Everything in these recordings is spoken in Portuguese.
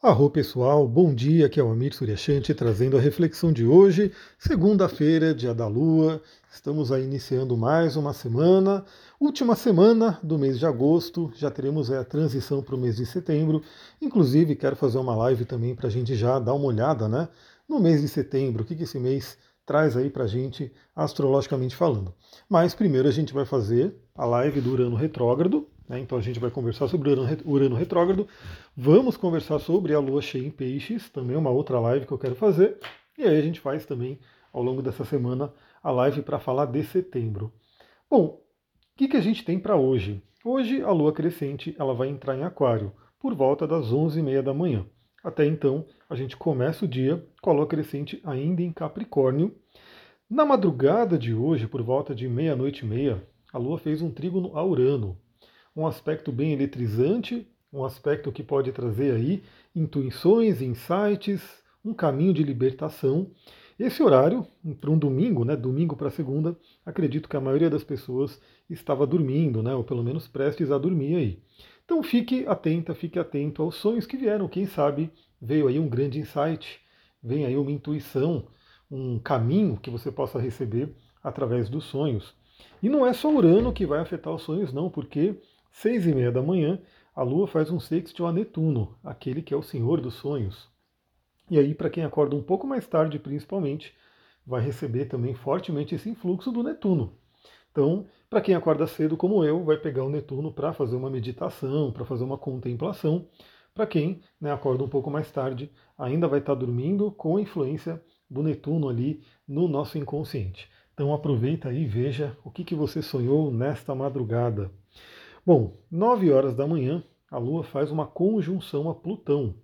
Arro pessoal, bom dia, aqui é o Amir Suryashanti trazendo a reflexão de hoje, segunda-feira, dia da lua, estamos aí iniciando mais uma semana, última semana do mês de agosto, já teremos a transição para o mês de setembro, inclusive quero fazer uma live também para a gente já dar uma olhada né, no mês de setembro, o que, que esse mês traz aí para a gente astrologicamente falando. Mas primeiro a gente vai fazer a live do Urano Retrógrado, né? Então a gente vai conversar sobre o Urano retrógrado. Vamos conversar sobre a Lua cheia em peixes, também uma outra live que eu quero fazer. E aí a gente faz também, ao longo dessa semana, a live para falar de setembro. Bom, o que, que a gente tem para hoje? Hoje a Lua crescente ela vai entrar em Aquário por volta das 11h30 da manhã. Até então, a gente começa o dia com a Lua crescente ainda em Capricórnio. Na madrugada de hoje, por volta de meia-noite e meia, a Lua fez um trígono a Urano, um aspecto bem eletrizante, um aspecto que pode trazer aí intuições, insights, um caminho de libertação. Esse horário, para um domingo, né, domingo para segunda, acredito que a maioria das pessoas estava dormindo, né, ou pelo menos prestes a dormir aí. Então fique atenta, fique atento aos sonhos que vieram. Quem sabe veio aí um grande insight, vem aí uma intuição, um caminho que você possa receber através dos sonhos. E não é só Urano que vai afetar os sonhos, não, porque seis e meia da manhã, a Lua faz um sextil a Netuno, aquele que é o senhor dos sonhos. E aí, para quem acorda um pouco mais tarde, principalmente, vai receber também fortemente esse influxo do Netuno. Então, para quem acorda cedo como eu, vai pegar o Netuno para fazer uma meditação, para fazer uma contemplação. Para quem né, acorda um pouco mais tarde, ainda vai estar tá dormindo com a influência do Netuno ali no nosso inconsciente. Então aproveita aí e veja o que, que você sonhou nesta madrugada. Bom, 9 horas da manhã, a Lua faz uma conjunção a Plutão.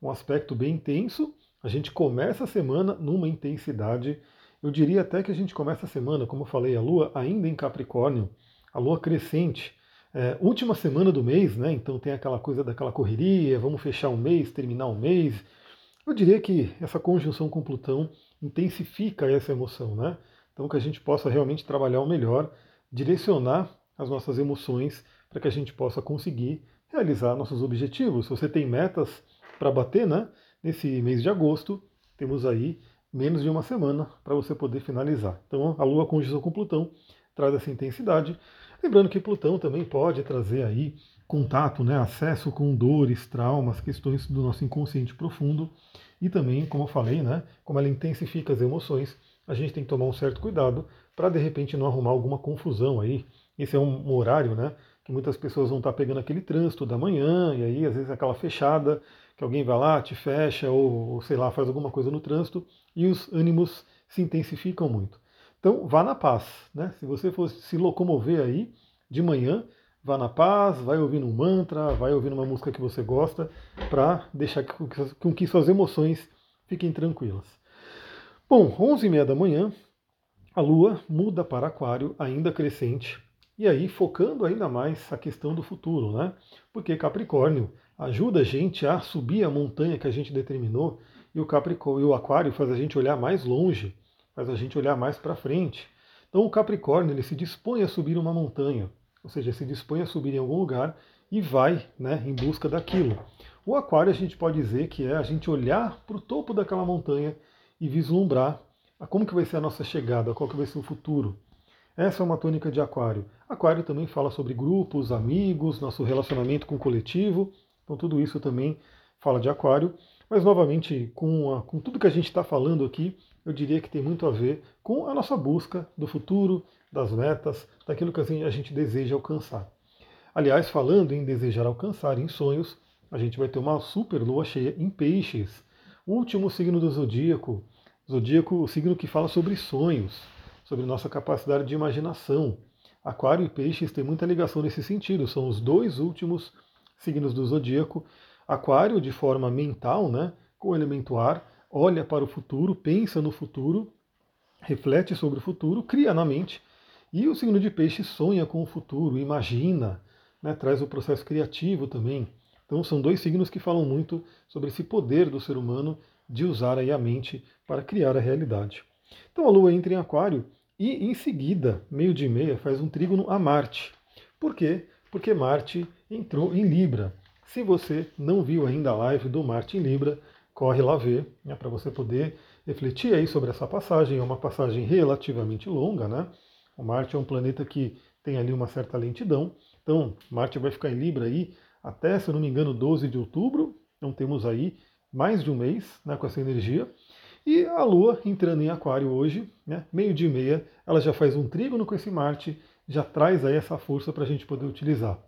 Um aspecto bem intenso. A gente começa a semana numa intensidade. Eu diria até que a gente começa a semana, como eu falei, a Lua ainda em Capricórnio, a Lua crescente. É, última semana do mês, né? Então tem aquela coisa daquela correria, vamos fechar um mês, terminar um mês. Eu diria que essa conjunção com Plutão intensifica essa emoção, né? Então que a gente possa realmente trabalhar o melhor, direcionar as nossas emoções para que a gente possa conseguir realizar nossos objetivos. Se você tem metas para bater, né? Nesse mês de agosto, temos aí menos de uma semana para você poder finalizar. Então, a Lua conjunção com Plutão traz essa intensidade. Lembrando que Plutão também pode trazer aí contato, né, acesso com dores, traumas, questões do nosso inconsciente profundo e também, como eu falei, né, como ela intensifica as emoções, a gente tem que tomar um certo cuidado para de repente não arrumar alguma confusão aí. Esse é um horário, né, que muitas pessoas vão estar pegando aquele trânsito da manhã, e aí às vezes aquela fechada, que alguém vai lá, te fecha, ou, ou sei lá, faz alguma coisa no trânsito, e os ânimos se intensificam muito. Então vá na paz, né? Se você for se locomover aí de manhã, vá na paz, vai ouvindo um mantra, vai ouvindo uma música que você gosta, para deixar com que suas emoções fiquem tranquilas. Bom, 11h30 da manhã, a Lua muda para Aquário, ainda crescente, e aí, focando ainda mais a questão do futuro, né? Porque Capricórnio ajuda a gente a subir a montanha que a gente determinou, e o Capricórnio e o Aquário faz a gente olhar mais longe, faz a gente olhar mais para frente. Então o Capricórnio ele se dispõe a subir uma montanha, ou seja, se dispõe a subir em algum lugar e vai né, em busca daquilo. O Aquário a gente pode dizer que é a gente olhar para o topo daquela montanha e vislumbrar como que vai ser a nossa chegada, qual que vai ser o futuro. Essa é uma tônica de Aquário. Aquário também fala sobre grupos, amigos, nosso relacionamento com o coletivo. Então tudo isso também fala de Aquário. Mas novamente, com, a, com tudo que a gente está falando aqui, eu diria que tem muito a ver com a nossa busca do futuro, das metas, daquilo que a gente deseja alcançar. Aliás, falando em desejar alcançar em sonhos, a gente vai ter uma super lua cheia em peixes. O último signo do zodíaco, zodíaco, o signo que fala sobre sonhos sobre nossa capacidade de imaginação. Aquário e Peixes têm muita ligação nesse sentido, são os dois últimos signos do zodíaco. Aquário, de forma mental, né, com o elemento ar, olha para o futuro, pensa no futuro, reflete sobre o futuro, cria na mente. E o signo de Peixes sonha com o futuro, imagina, né, traz o processo criativo também. Então são dois signos que falam muito sobre esse poder do ser humano de usar aí a mente para criar a realidade. Então a Lua entra em Aquário e em seguida, meio de meia, faz um trígono a Marte. Por quê? Porque Marte entrou em Libra. Se você não viu ainda a live do Marte em Libra, corre lá ver, né, para você poder refletir aí sobre essa passagem. É uma passagem relativamente longa, né? O Marte é um planeta que tem ali uma certa lentidão. Então, Marte vai ficar em Libra aí até, se eu não me engano, 12 de outubro. Então temos aí mais de um mês né, com essa energia. E a Lua entrando em Aquário hoje, né, meio de meia, ela já faz um trígono com esse Marte, já traz aí essa força para a gente poder utilizar.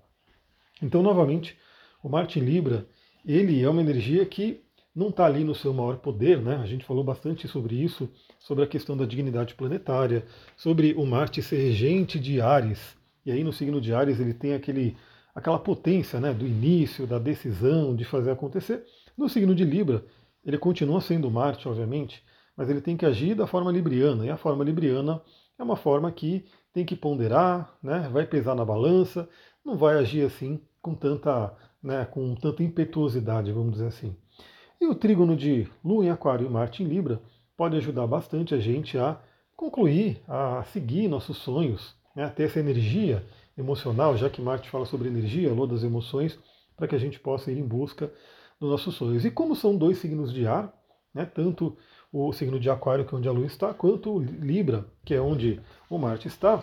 Então, novamente, o Marte em Libra, ele é uma energia que não está ali no seu maior poder, né? A gente falou bastante sobre isso, sobre a questão da dignidade planetária, sobre o Marte ser regente de Ares. E aí no signo de Ares ele tem aquele, aquela potência né, do início, da decisão, de fazer acontecer. No signo de Libra, ele continua sendo Marte, obviamente, mas ele tem que agir da forma libriana. E a forma libriana é uma forma que tem que ponderar, né, vai pesar na balança, não vai agir assim com tanta, né, com tanta impetuosidade, vamos dizer assim. E o trígono de Lua em Aquário e Marte em Libra pode ajudar bastante a gente a concluir, a seguir nossos sonhos, né, a ter essa energia emocional, já que Marte fala sobre energia, Lua das emoções, para que a gente possa ir em busca dos nossos sonhos. E como são dois signos de ar, né, tanto o signo de Aquário, que é onde a Lua está, quanto Libra, que é onde o Marte está,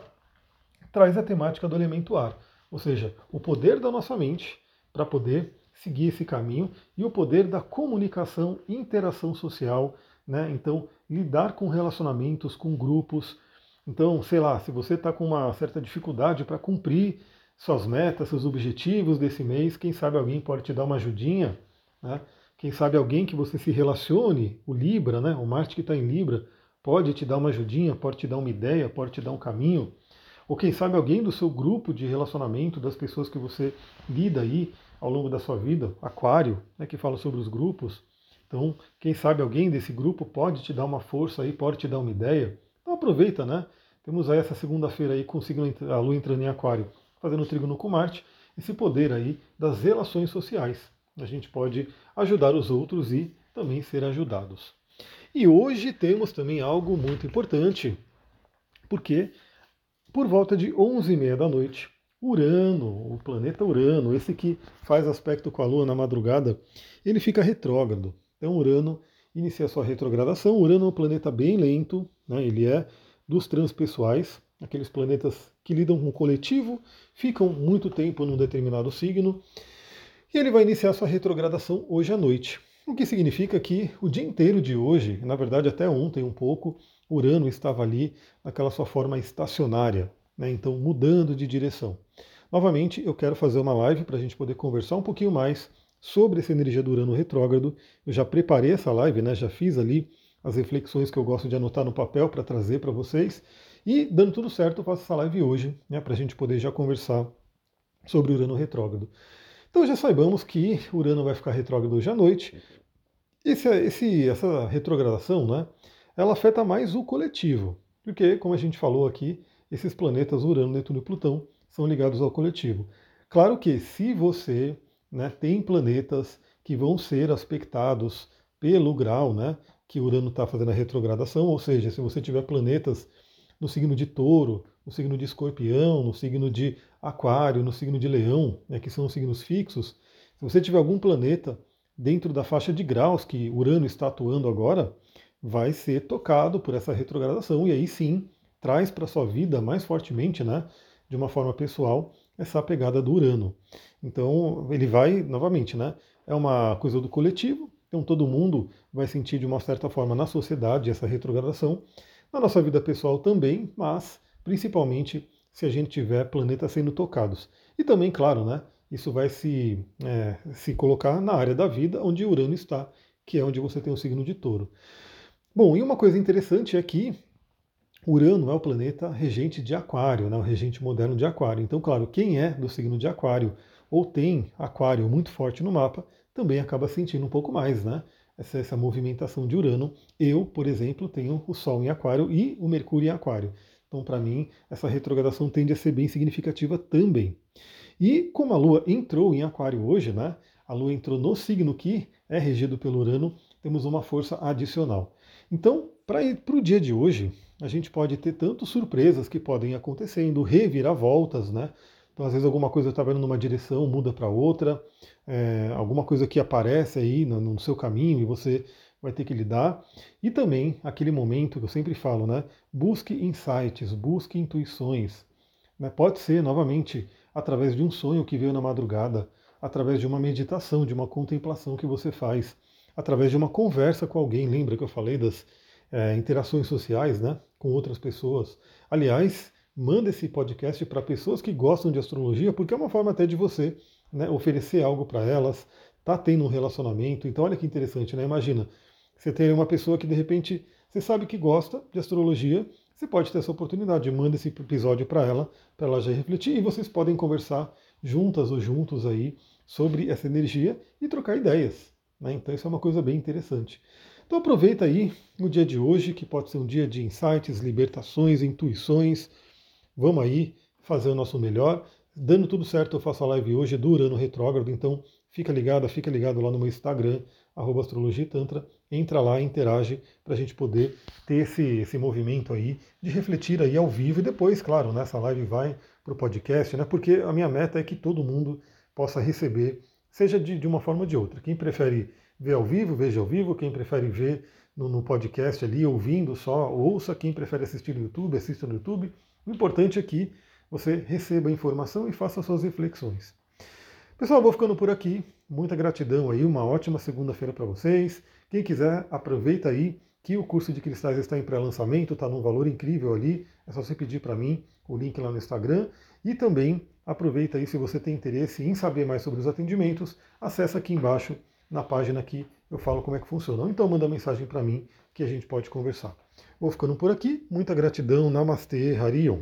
traz a temática do elemento ar, ou seja, o poder da nossa mente para poder seguir esse caminho e o poder da comunicação, interação social, né? Então, lidar com relacionamentos, com grupos. Então, sei lá, se você está com uma certa dificuldade para cumprir suas metas, seus objetivos desse mês, quem sabe alguém pode te dar uma ajudinha, né? Quem sabe alguém que você se relacione, o Libra, né? O Marte que está em Libra, pode te dar uma ajudinha, pode te dar uma ideia, pode te dar um caminho. Ou quem sabe alguém do seu grupo de relacionamento, das pessoas que você lida aí, ao longo da sua vida, Aquário, né, que fala sobre os grupos. Então, quem sabe alguém desse grupo pode te dar uma força aí, pode te dar uma ideia. Então aproveita, né? Temos aí essa segunda-feira aí com a Lua entrando em Aquário, fazendo trígono com Marte, esse poder aí das relações sociais. A gente pode ajudar os outros e também ser ajudados. E hoje temos também algo muito importante, porque por volta de 11h30 da noite, Urano, o planeta Urano, esse que faz aspecto com a Lua na madrugada, ele fica retrógrado. Então Urano inicia sua retrogradação. Urano é um planeta bem lento, né? ele é dos transpessoais, aqueles planetas que lidam com o coletivo, ficam muito tempo num determinado signo. E ele vai iniciar sua retrogradação hoje à noite. O que significa que o dia inteiro de hoje, na verdade até ontem um pouco, Urano estava ali naquela sua forma estacionária, né? então mudando de direção. Novamente, eu quero fazer uma live para a gente poder conversar um pouquinho mais sobre essa energia do Urano retrógrado. Eu já preparei essa live, né? já fiz ali as reflexões que eu gosto de anotar no papel para trazer para vocês. E, dando tudo certo, eu faço essa live hoje, né, para a gente poder já conversar sobre o Urano retrógrado. Então já saibamos que Urano vai ficar retrógrado hoje à noite. Esse, esse, essa retrogradação, né, ela afeta mais o coletivo, porque, como a gente falou aqui, esses planetas Urano, Netuno e Plutão são ligados ao coletivo. Claro que se você né, tem planetas que vão ser aspectados pelo grau né, que Urano está fazendo a retrogradação, ou seja, se você tiver planetas no signo de touro, no signo de escorpião, no signo de aquário, no signo de leão, né, que são signos fixos, se você tiver algum planeta dentro da faixa de graus que Urano está atuando agora, vai ser tocado por essa retrogradação e aí sim traz para sua vida mais fortemente, né, de uma forma pessoal, essa pegada do Urano. Então ele vai, novamente, né, é uma coisa do coletivo, então todo mundo vai sentir de uma certa forma na sociedade essa retrogradação, na nossa vida pessoal também, mas principalmente se a gente tiver planetas sendo tocados. E também, claro, né, isso vai se, é, se colocar na área da vida onde Urano está, que é onde você tem o signo de touro. Bom, e uma coisa interessante é que Urano é o planeta regente de Aquário, né, o regente moderno de Aquário. Então, claro, quem é do signo de Aquário ou tem Aquário muito forte no mapa, também acaba sentindo um pouco mais, né? Essa, essa movimentação de Urano. Eu, por exemplo, tenho o Sol em Aquário e o Mercúrio em Aquário. Então, para mim, essa retrogradação tende a ser bem significativa também. E como a Lua entrou em Aquário hoje, né? A Lua entrou no signo que é regido pelo Urano, temos uma força adicional. Então, para o dia de hoje, a gente pode ter tanto surpresas que podem acontecendo, reviravoltas, né? Então, às vezes, alguma coisa está vendo numa direção, muda para outra, é, alguma coisa que aparece aí no, no, seu caminho e você vai ter que lidar. E também aquele momento que eu sempre falo, né? Busque insights, busque intuições. Né? Pode ser, novamente, através de um sonho que veio na madrugada, através de uma meditação, de uma contemplação que você faz, através de uma conversa com alguém. Lembra que eu falei das é, interações sociais né, com outras pessoas? Aliás, manda esse podcast para pessoas que gostam de astrologia, porque é uma forma até de você né, oferecer algo para elas, tá tendo um relacionamento. Então, olha que interessante, né? Imagina, você tem uma pessoa que de repente você sabe que gosta de astrologia, você pode ter essa oportunidade, manda esse episódio para ela, para ela já refletir, e vocês podem conversar juntas ou juntos aí sobre essa energia e trocar ideias. Né? Então isso é uma coisa bem interessante. Então aproveita aí o dia de hoje, que pode ser um dia de insights, libertações, intuições. Vamos aí fazer o nosso melhor. Dando tudo certo, eu faço a live hoje do Urano Retrógrado, então fica ligado, fica ligado lá no meu Instagram, arroba Astrologia Tantra, entra lá, interage para a gente poder ter esse, esse movimento aí de refletir aí ao vivo e depois, claro, nessa live vai para o podcast, né? Porque a minha meta é que todo mundo possa receber, seja de, de uma forma ou de outra. Quem prefere ver ao vivo, veja ao vivo, quem prefere ver no, no podcast ali, ouvindo só, ouça, quem prefere assistir no YouTube, assista no YouTube. O importante é que você receba a informação e faça suas reflexões. Pessoal, vou ficando por aqui. Muita gratidão aí, uma ótima segunda-feira para vocês. Quem quiser, aproveita aí que o curso de cristais está em pré-lançamento, está num valor incrível ali. É só você pedir para mim o link lá no Instagram. E também aproveita aí, se você tem interesse em saber mais sobre os atendimentos, acessa aqui embaixo na página que eu falo como é que funciona. Ou então manda mensagem para mim que a gente pode conversar. Vou ficando por aqui. Muita gratidão. Namastê, Harion.